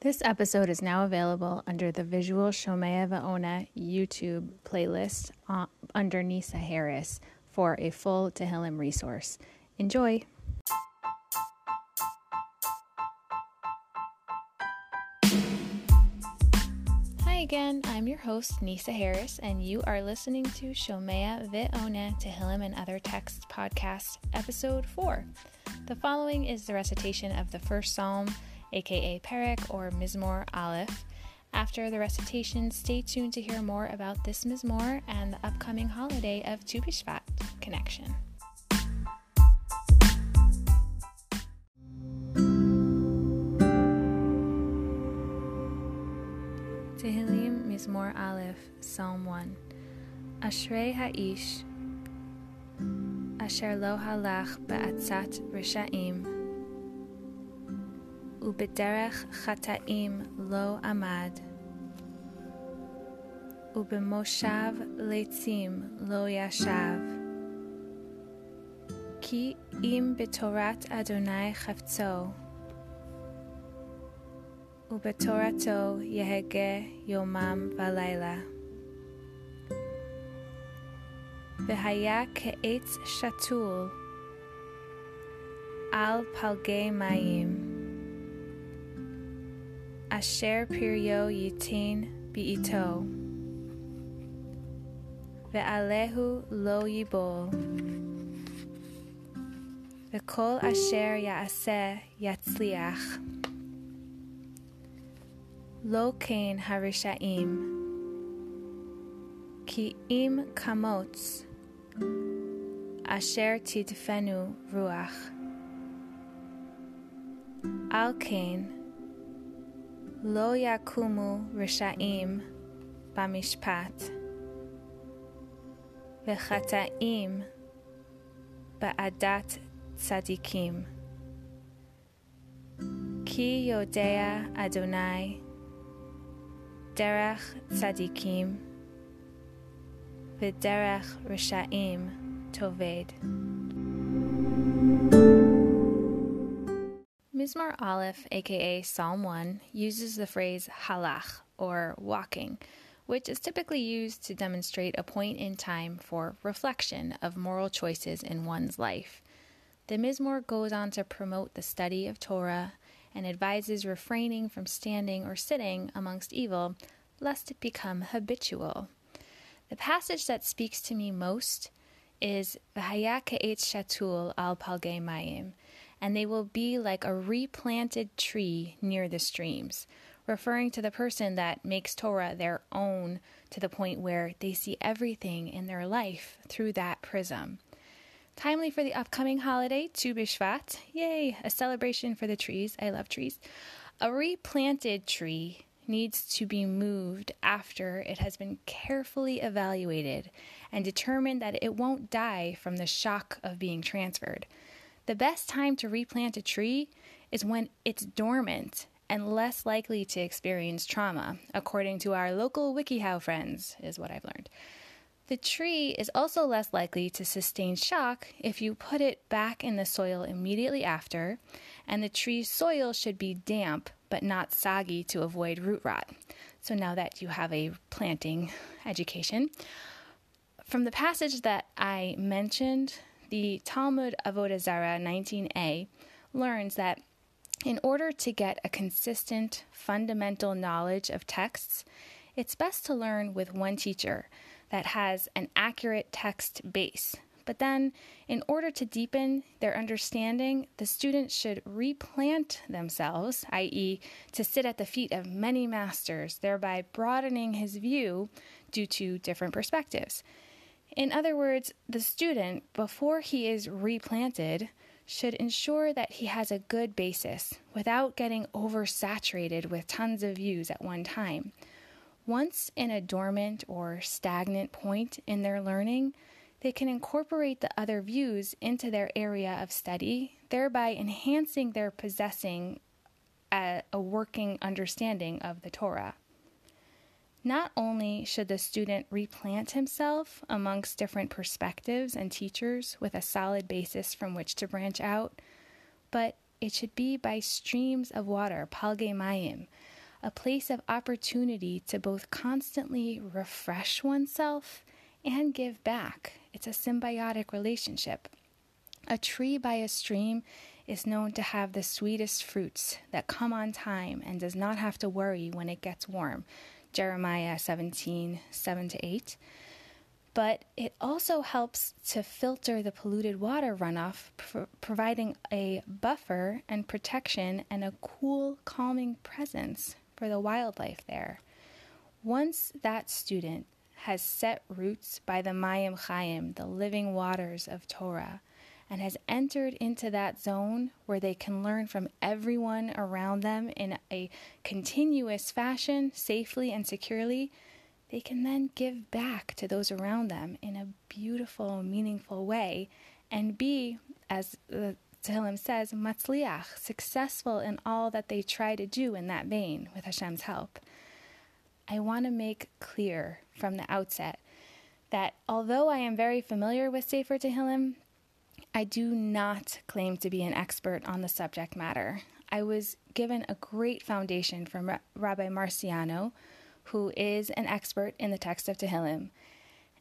This episode is now available under the Visual Shomea Va'ona YouTube playlist uh, under Nisa Harris for a full Tehillim resource. Enjoy! Hi again, I'm your host, Nisa Harris, and you are listening to Shomea Ve'ona Tehillim and Other Texts podcast, episode 4. The following is the recitation of the first psalm aka Perek or Mizmor Aleph. After the recitation, stay tuned to hear more about this Mizmor and the upcoming holiday of Tu B'Shvat connection. Tehillim Mizmor Aleph, Psalm 1. Ashrei Ha'ish Asher lo halach ba'atzat risha'im ובדרך חטאים לא עמד, ובמושב לצים לא ישב. כי אם בתורת אדוני חפצו, ובתורתו יהגה יומם ולילה. והיה כעץ שתול על פלגי מים. asher piryo yitin biito ve'alehu lo yibol. Ve'kol asher ya'aseh yatzliach. Lo kain harishaim. Ki im kamotz. Asher tidfenu ruach. Al kain לא יקומו רשעים במשפט, וחטאים בעדת צדיקים. כי יודע אדוני דרך צדיקים ודרך רשעים תאבד. Mizmor Aleph, aka Psalm 1, uses the phrase halach, or walking, which is typically used to demonstrate a point in time for reflection of moral choices in one's life. The Mizmor goes on to promote the study of Torah and advises refraining from standing or sitting amongst evil, lest it become habitual. The passage that speaks to me most is V'haya ke'etz shatul al palgei mayim, and they will be like a replanted tree near the streams, referring to the person that makes Torah their own to the point where they see everything in their life through that prism. Timely for the upcoming holiday, Tu B'Shvat. Yay, a celebration for the trees. I love trees. A replanted tree needs to be moved after it has been carefully evaluated and determined that it won't die from the shock of being transferred. The best time to replant a tree is when it's dormant and less likely to experience trauma, according to our local WikiHow friends, is what I've learned. The tree is also less likely to sustain shock if you put it back in the soil immediately after, and the tree's soil should be damp but not soggy to avoid root rot. So now that you have a planting education, from the passage that I mentioned, the Talmud Avodah Zarah 19a learns that in order to get a consistent, fundamental knowledge of texts, it's best to learn with one teacher that has an accurate text base. But then, in order to deepen their understanding, the student should replant themselves, i.e., to sit at the feet of many masters, thereby broadening his view due to different perspectives. In other words, the student, before he is replanted, should ensure that he has a good basis without getting oversaturated with tons of views at one time. Once in a dormant or stagnant point in their learning, they can incorporate the other views into their area of study, thereby enhancing their possessing a, a working understanding of the Torah. Not only should the student replant himself amongst different perspectives and teachers with a solid basis from which to branch out, but it should be by streams of water, palge mayim, a place of opportunity to both constantly refresh oneself and give back. It's a symbiotic relationship. A tree by a stream is known to have the sweetest fruits that come on time and does not have to worry when it gets warm. Jeremiah 17 7 to 8. But it also helps to filter the polluted water runoff, providing a buffer and protection and a cool, calming presence for the wildlife there. Once that student has set roots by the Mayim Chaim, the living waters of Torah, and has entered into that zone where they can learn from everyone around them in a continuous fashion, safely and securely, they can then give back to those around them in a beautiful, meaningful way and be, as the Tehillim says, matzliach, successful in all that they try to do in that vein with Hashem's help. I want to make clear from the outset that although I am very familiar with Sefer Tehillim, I do not claim to be an expert on the subject matter. I was given a great foundation from Rabbi Marciano, who is an expert in the text of Tehillim.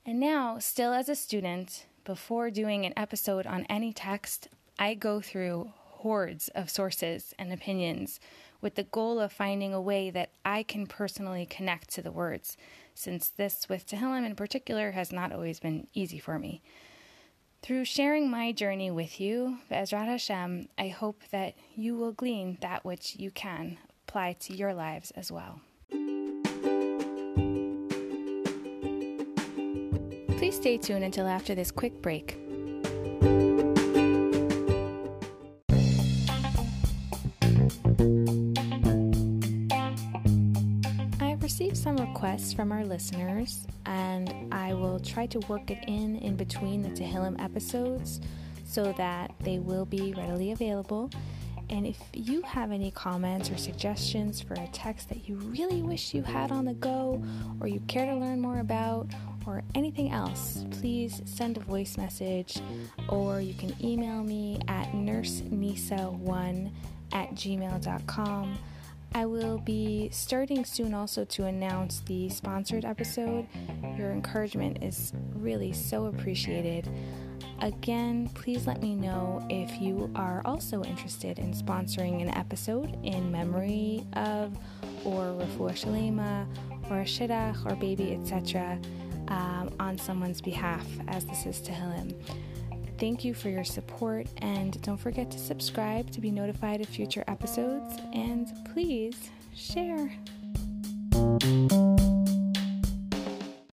And now, still as a student, before doing an episode on any text, I go through hordes of sources and opinions with the goal of finding a way that I can personally connect to the words, since this with Tehillim in particular has not always been easy for me. Through sharing my journey with you, Be'ezrat Hashem, I hope that you will glean that which you can apply to your lives as well. Please stay tuned until after this quick break. Requests from our listeners, and I will try to work it in in between the Tehillim episodes so that they will be readily available. And if you have any comments or suggestions for a text that you really wish you had on the go, or you care to learn more about, or anything else, please send a voice message or you can email me at nursenisa1 at gmail.com. I will be starting soon also to announce the sponsored episode. Your encouragement is really so appreciated. Again, please let me know if you are also interested in sponsoring an episode in memory of or refuah shalema or a shidduch or baby, etc. Um, on someone's behalf, as this is Tehillim. Thank you for your support, and don't forget to subscribe to be notified of future episodes, and please share.